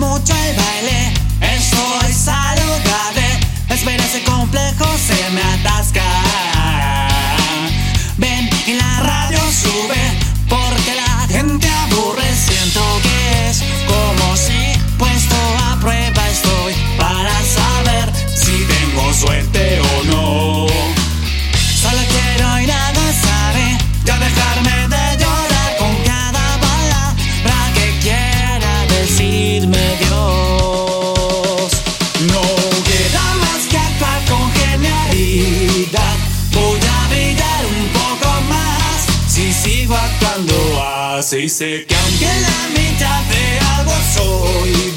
mucho el baile, estoy saludable. Espera ese complejo se me atasca. Ven y la radio sube porque la sigo actuando así. Sé que aunque la mitad de algo soy,